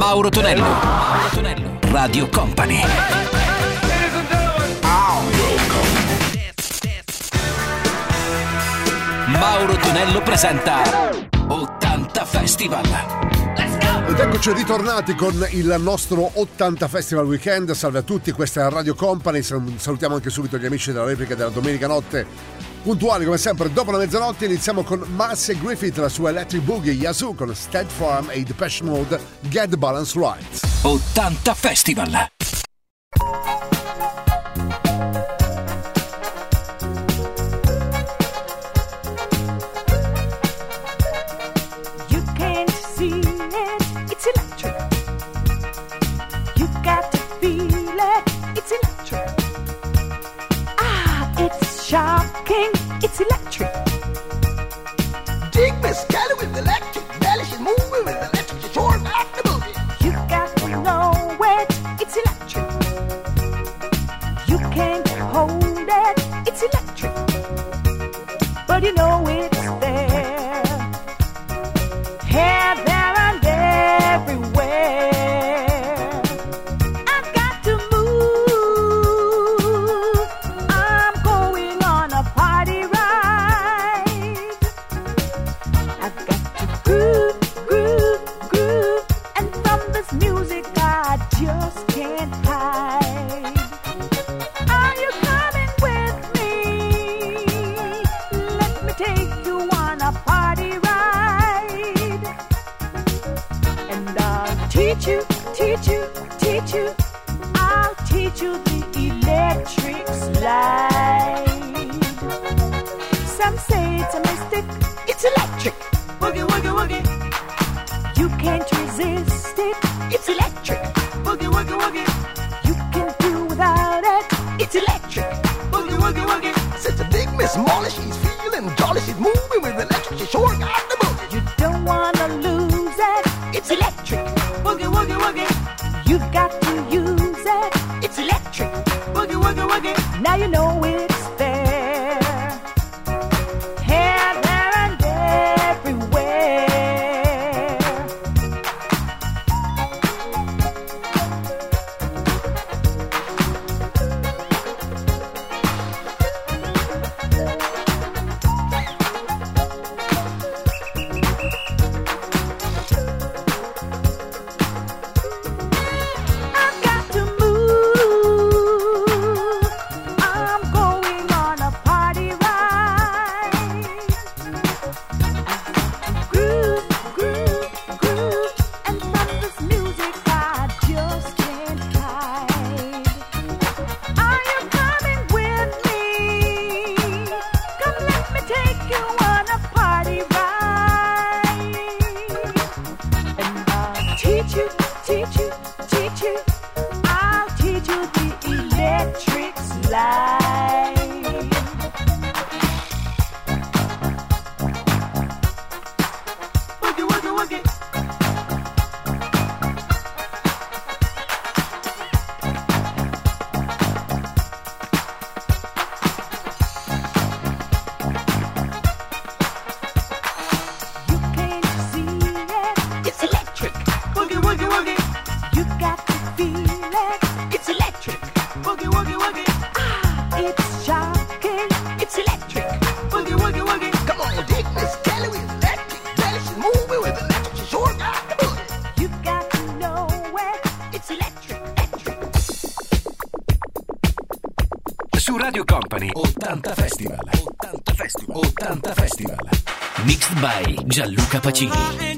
Mauro Tonello. Mauro Tonello. Radio Company. Mauro Tonello presenta 80 Festival. Ed eccoci ritornati con il nostro 80 Festival Weekend. Salve a tutti, questa è Radio Company. Salutiamo anche subito gli amici della replica della domenica notte Puntuali come sempre dopo la mezzanotte iniziamo con Marcy Griffith, la sua Electric Boogie, Yazoo con Stead Farm e Depeche Mode, Get the Balance Right. 80 Festival! Gianluca Pacini.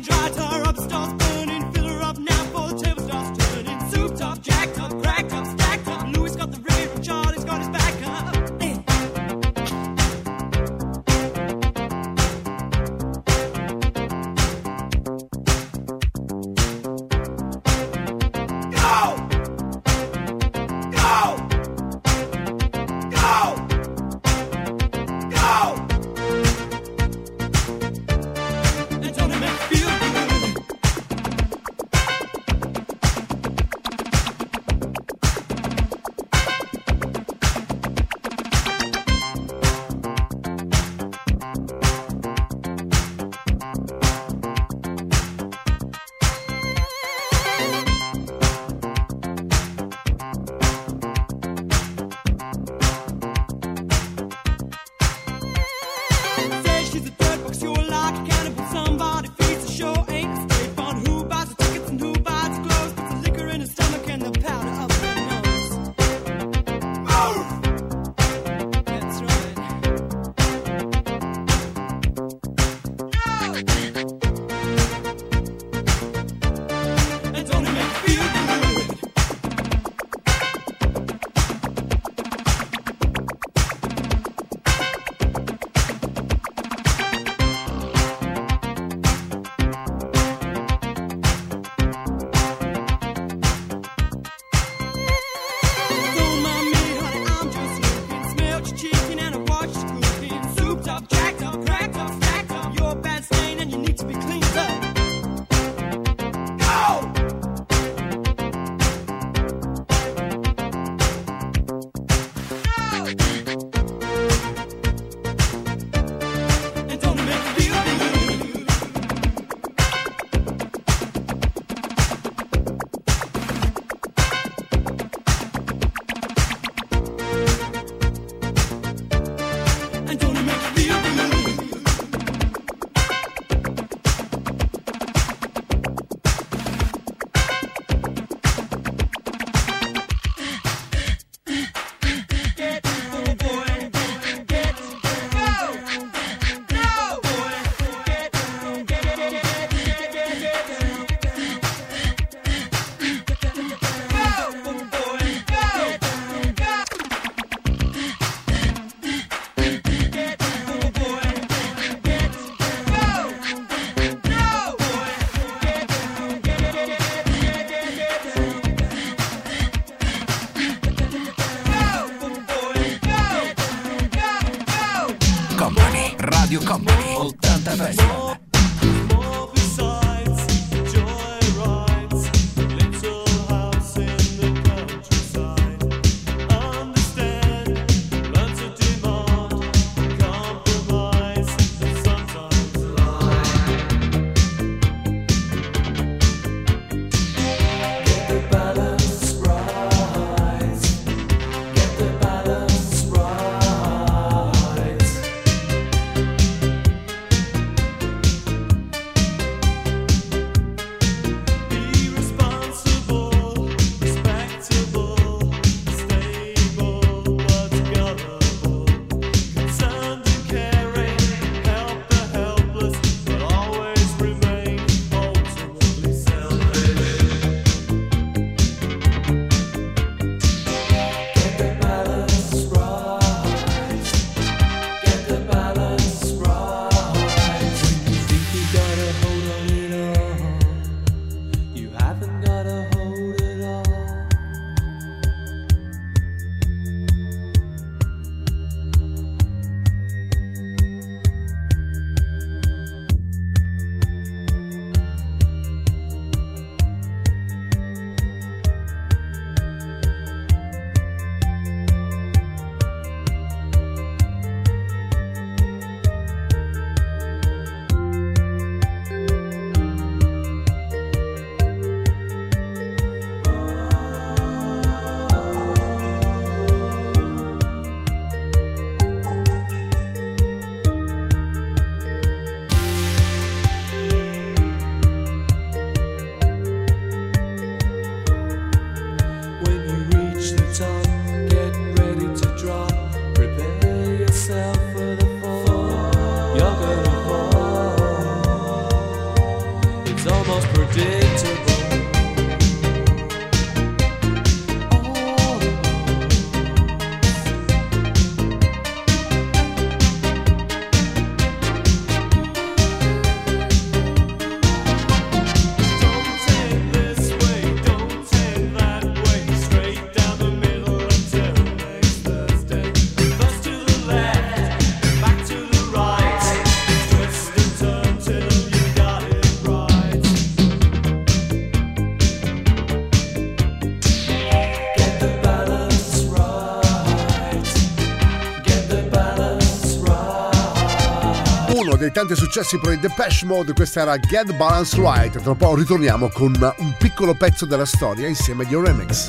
Dei tanti successi per i Depeche Mode, questa era Get Balance Right. Tra un po' ritorniamo con un piccolo pezzo della storia insieme agli Remix.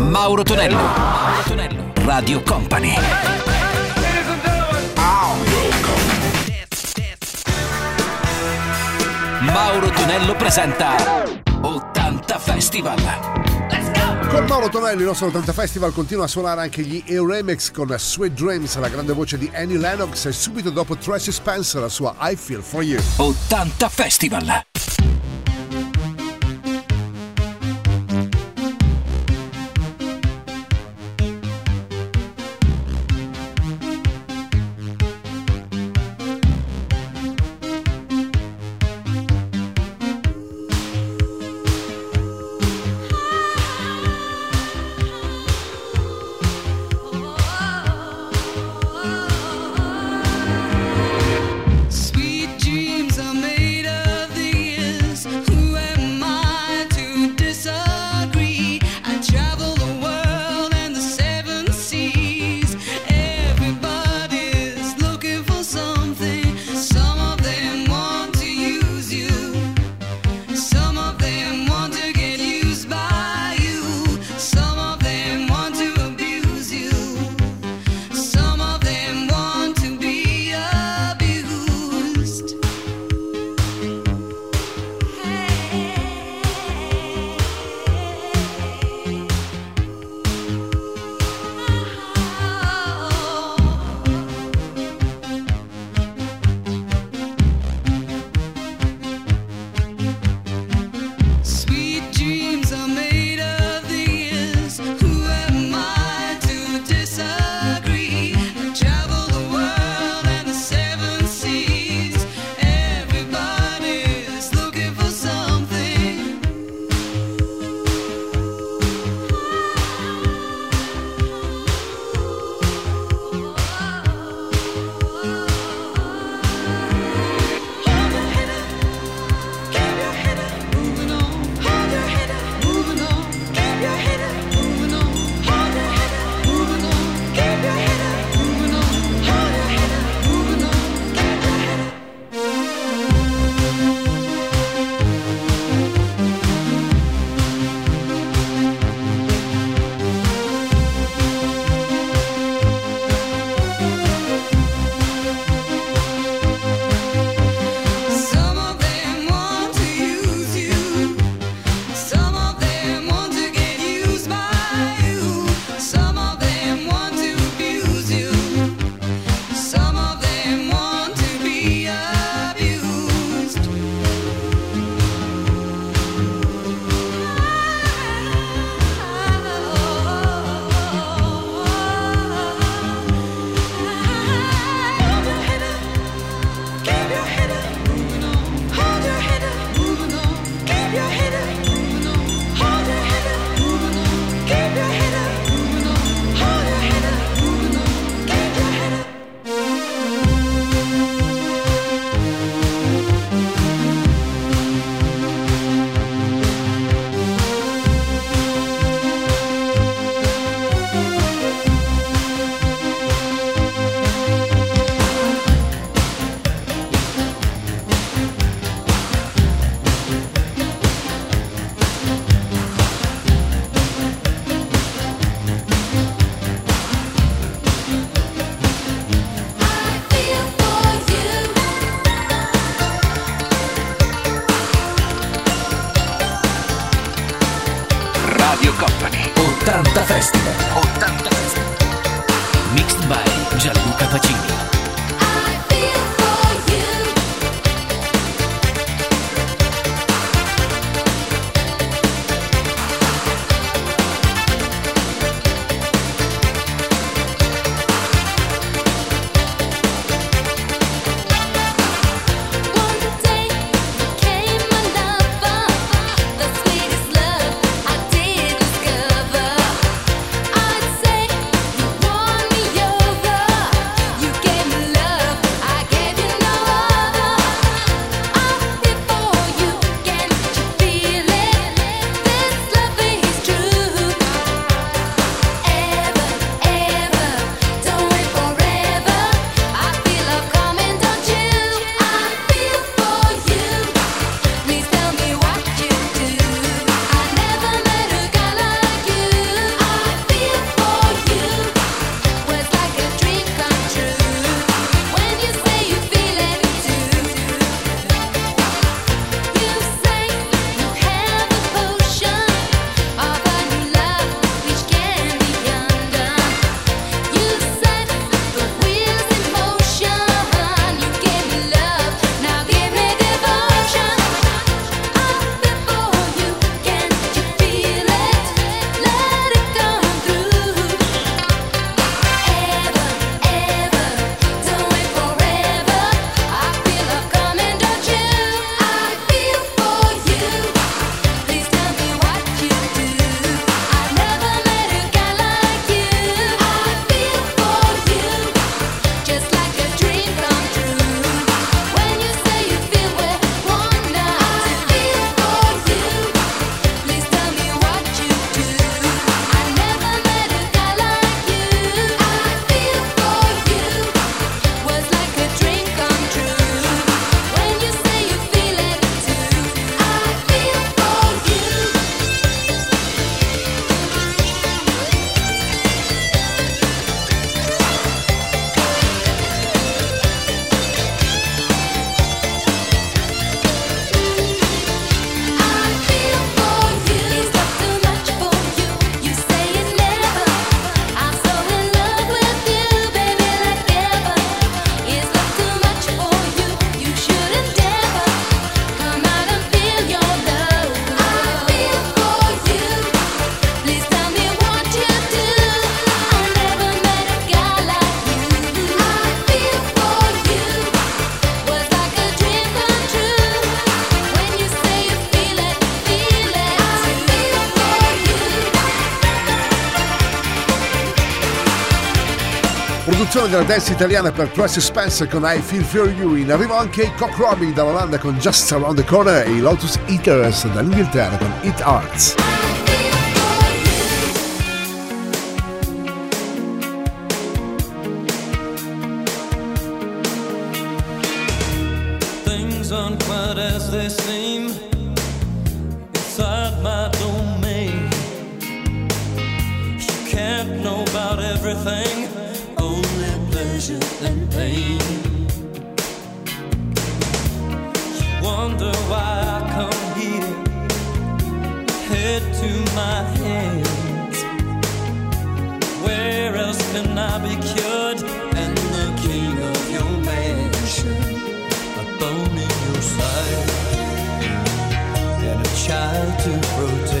Mauro Tonello. Mauro Tonello. Radio Company. Mauro Tonello presenta 80 Festival. Con Mauro Tonelli, il nostro 80 Festival continua a suonare anche gli Remix con Sweet Dreams, la grande voce di Annie Lennox e subito dopo Tracy Spencer, la sua I Feel For You. 80 Festival. canzone della dance italiana per Tracy Spencer con I Feel For You. In arrivo anche i Cock Robbie dall'Olanda con Just Around the Corner e i Lotus Eaters dall'Inghilterra con It Arts. everything and pain. Wonder why I come here, head to my hands. Where else can I be cured? And the king of your mansion, a bone in your side, and a child to protect.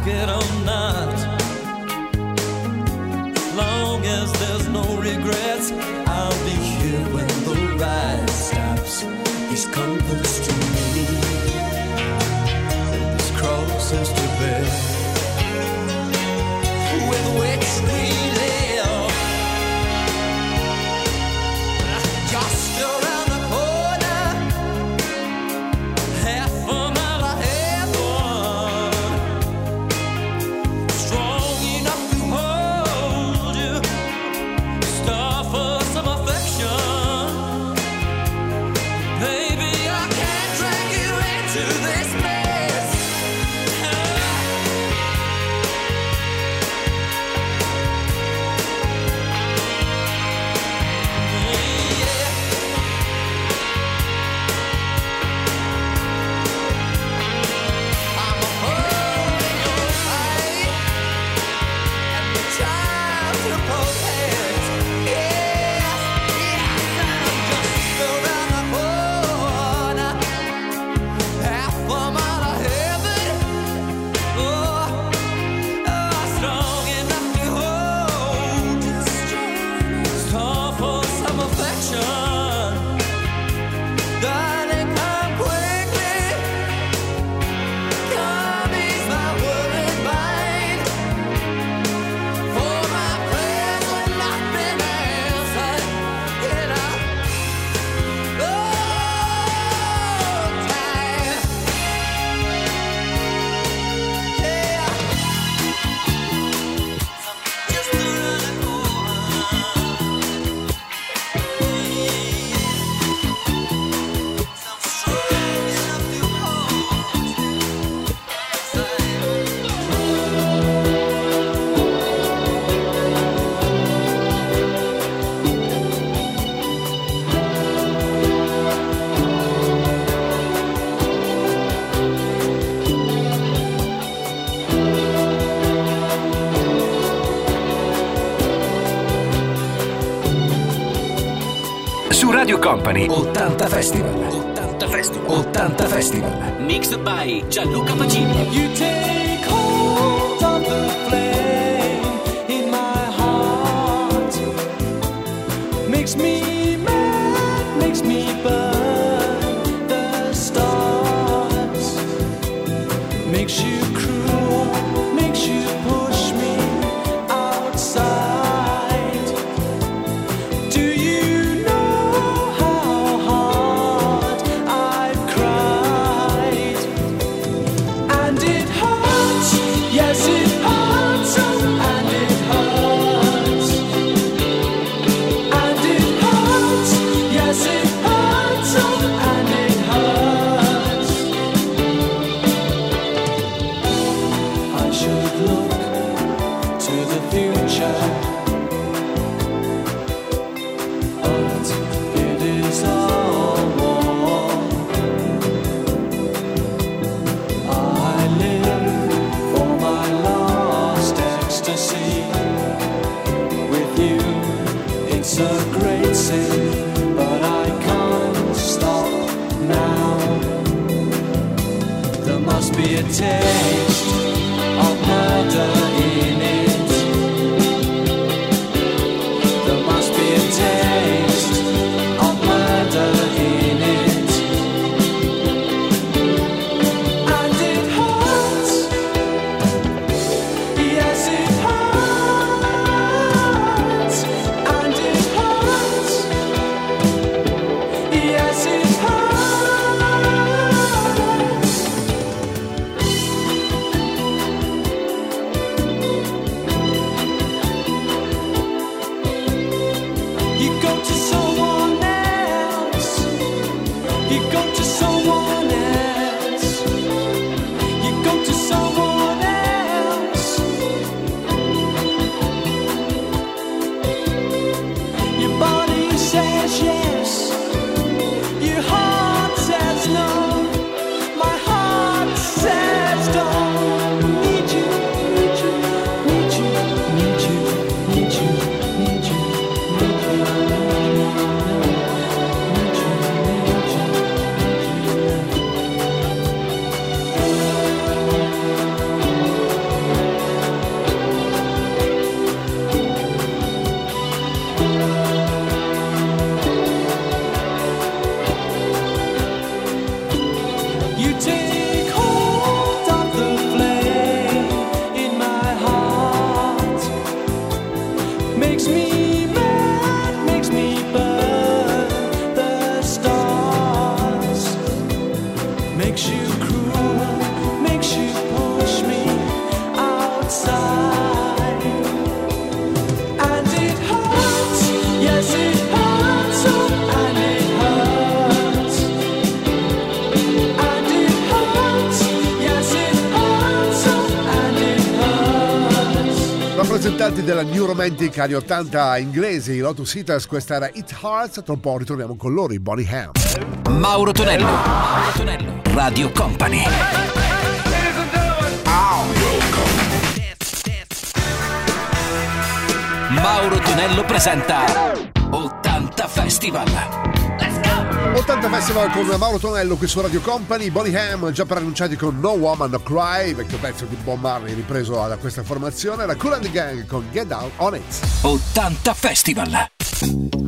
like it or not. As long as there's no regrets, I'll be here when the ride stops. These comforts to me, and this cross is to bear. Company 80 Festival. 80 Festival. 80 Festival. Mixed by Gianluca Pacini. You take hold of the flame. go to della New Romantic anni 80 inglese, i Lotus Eaters, questa era It Hearts, tra un po' ritorniamo con loro, i Bonnie Ham. Mauro Tonello, Mauro Tonello, Radio Company. Mauro Tonello presenta 80 Festival. 80 Festival con Mauro Tonello qui su Radio Company, Bonnie Ham già preannunciati con No Woman No Cry, vecchio pezzo di Bob Marley ripreso da questa formazione, la Cool and the Gang con Get Down On It. 80 Festival!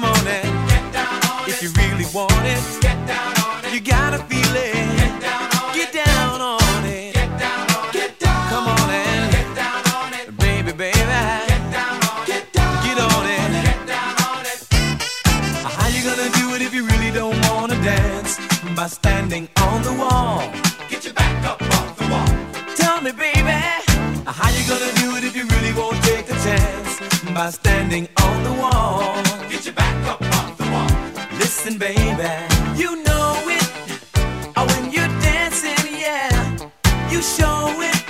Come on and get down on if it. you really want it. Get down on it. You gotta feel it. Get down on get it. Down on. Get down on it. Get down. Come on and it. Baby, baby. Get down on it. Get on it. How you gonna do it if you really don't wanna dance? By standing on the wall. Get your back up off the wall. Tell me, baby. How you gonna do it if you really won't take a chance? By standing on the wall dancing, baby. You know it. Oh, when you're dancing, yeah. You show it.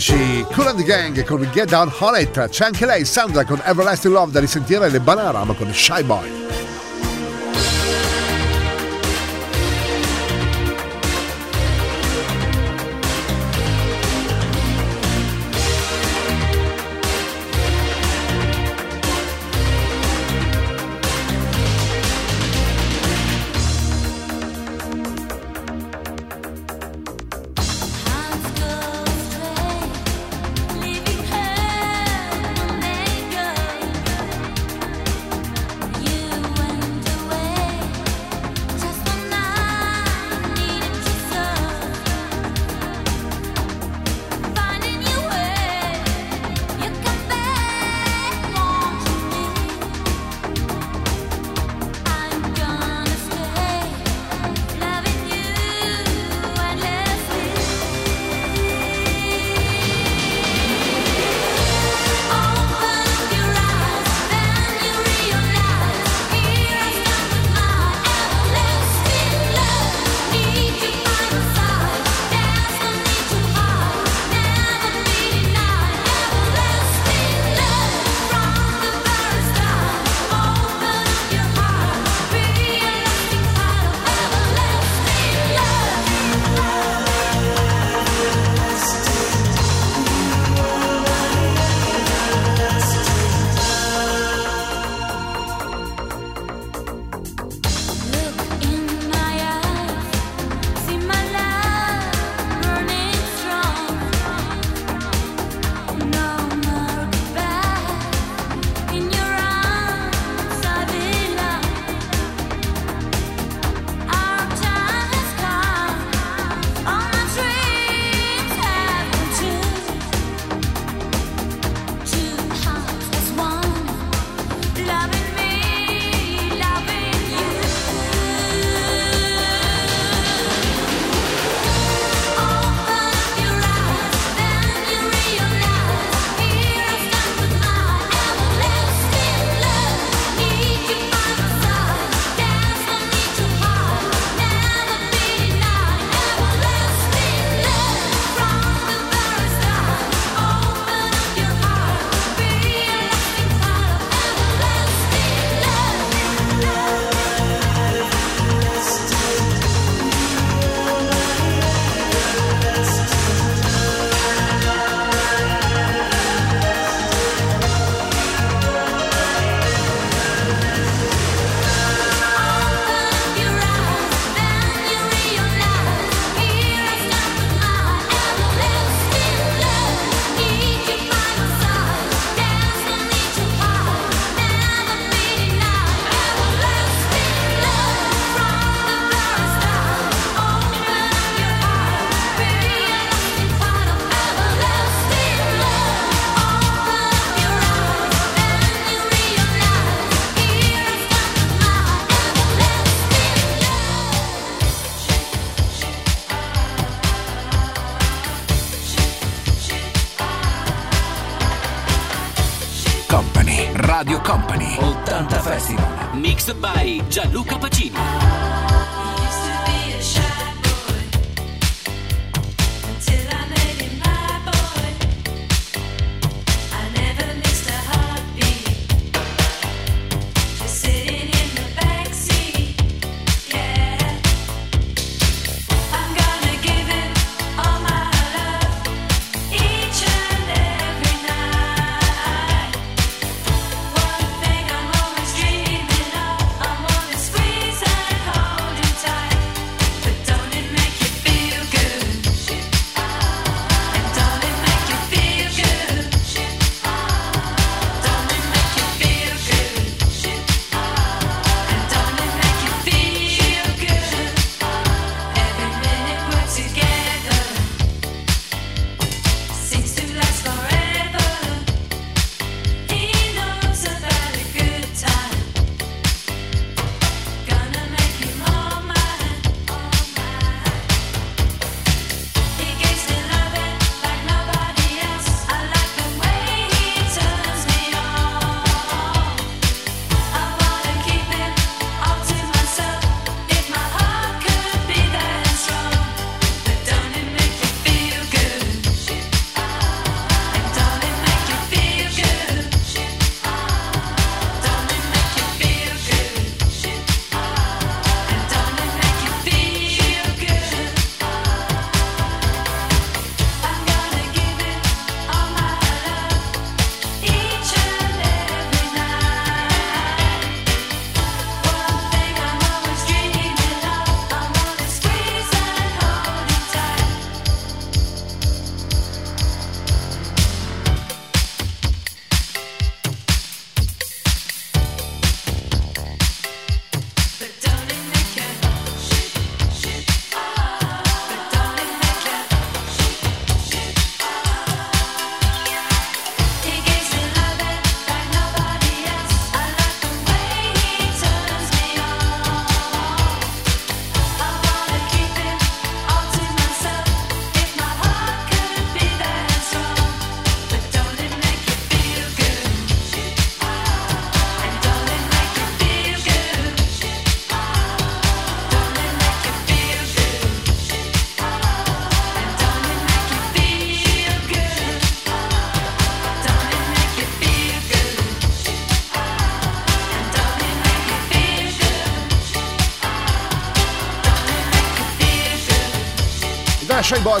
11 Cool and Gang con Get Down Hot It c'è anche lei Sandra con Everlasting Love da risentire e le Banarama con Shy Boy.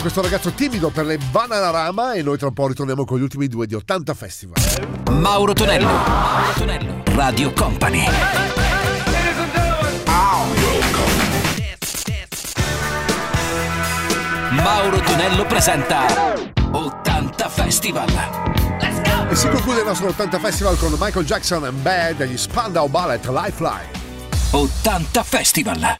Questo ragazzo timido per le Bananarama e noi tra un po' ritorniamo con gli ultimi due di 80 Festival. Mauro Tonello, Mauro Tonello, Radio Company. Mauro Tonello presenta 80 Festival. E si conclude il nostro 80 Festival con Michael Jackson and Bad e gli Spandau Ballet Lifeline. 80 Festival.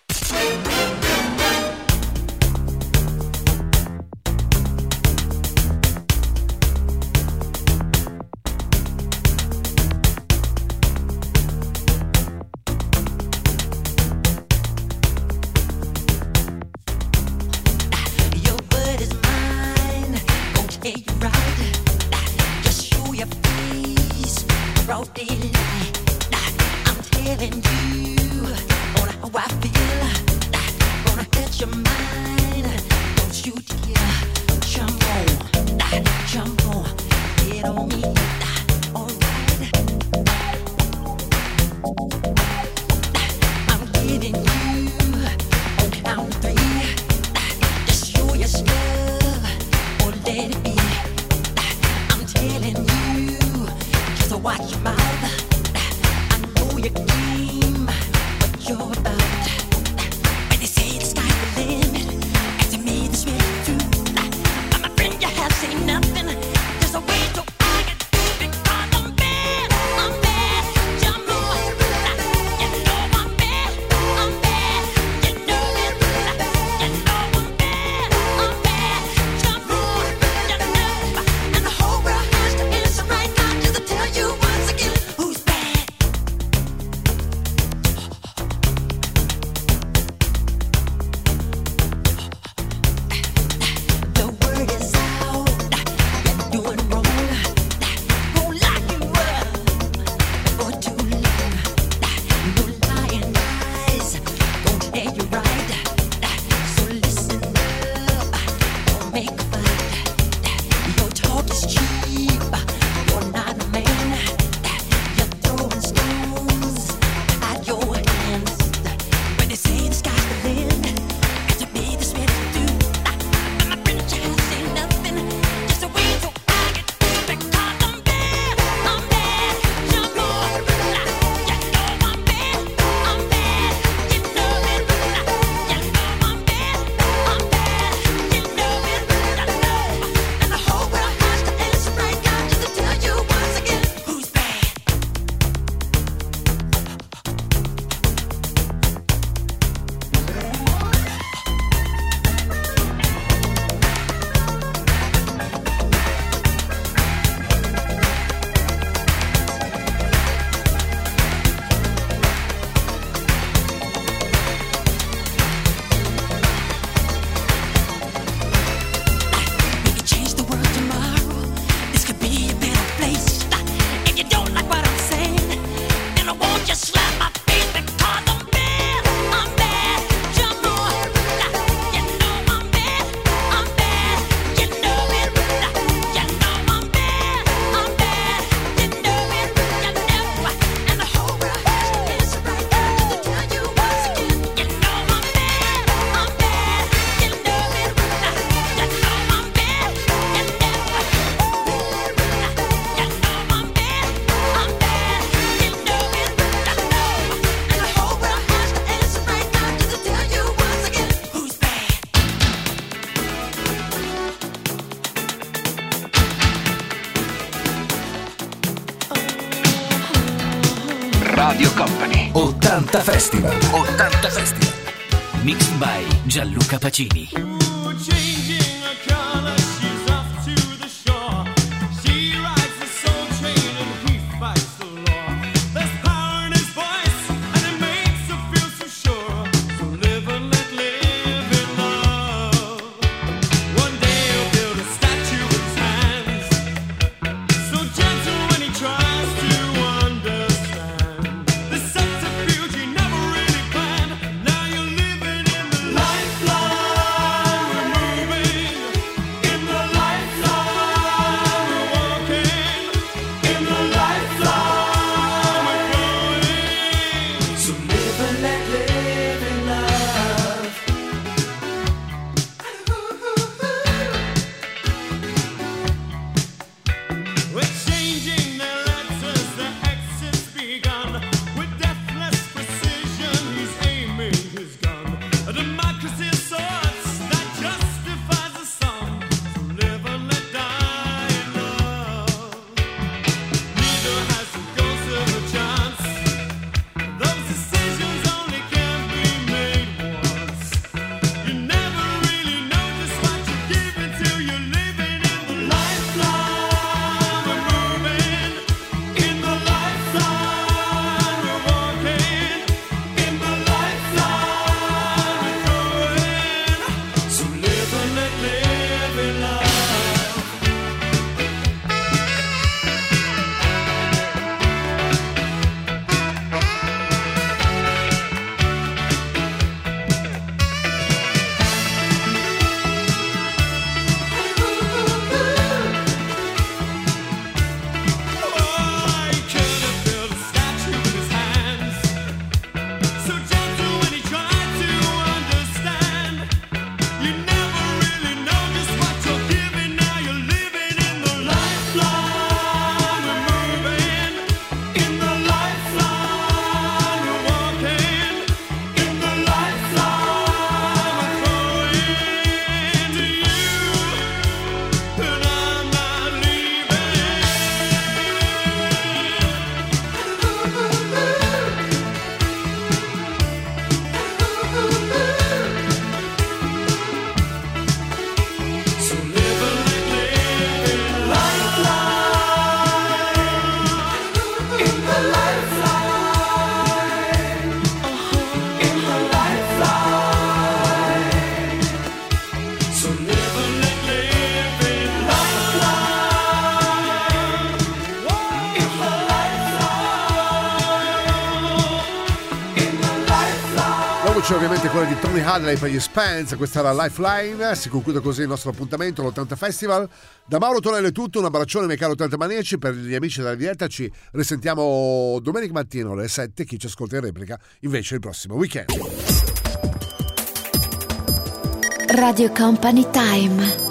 距离。Tony Hadley per gli Spence, questa era Lifeline, si conclude così il nostro appuntamento all'80 Festival. Da Mauro Tonello è tutto, un abbraccione miei cari 80 maniaci, per gli amici della diretta ci risentiamo domenica mattina alle 7, chi ci ascolta in replica invece il prossimo weekend. Radio Company Time